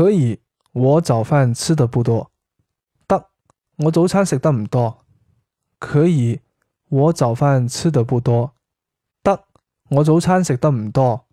可以我早饭吃得不多。得我早餐食得唔多。可以我早饭吃得不多。得我早餐食得唔多。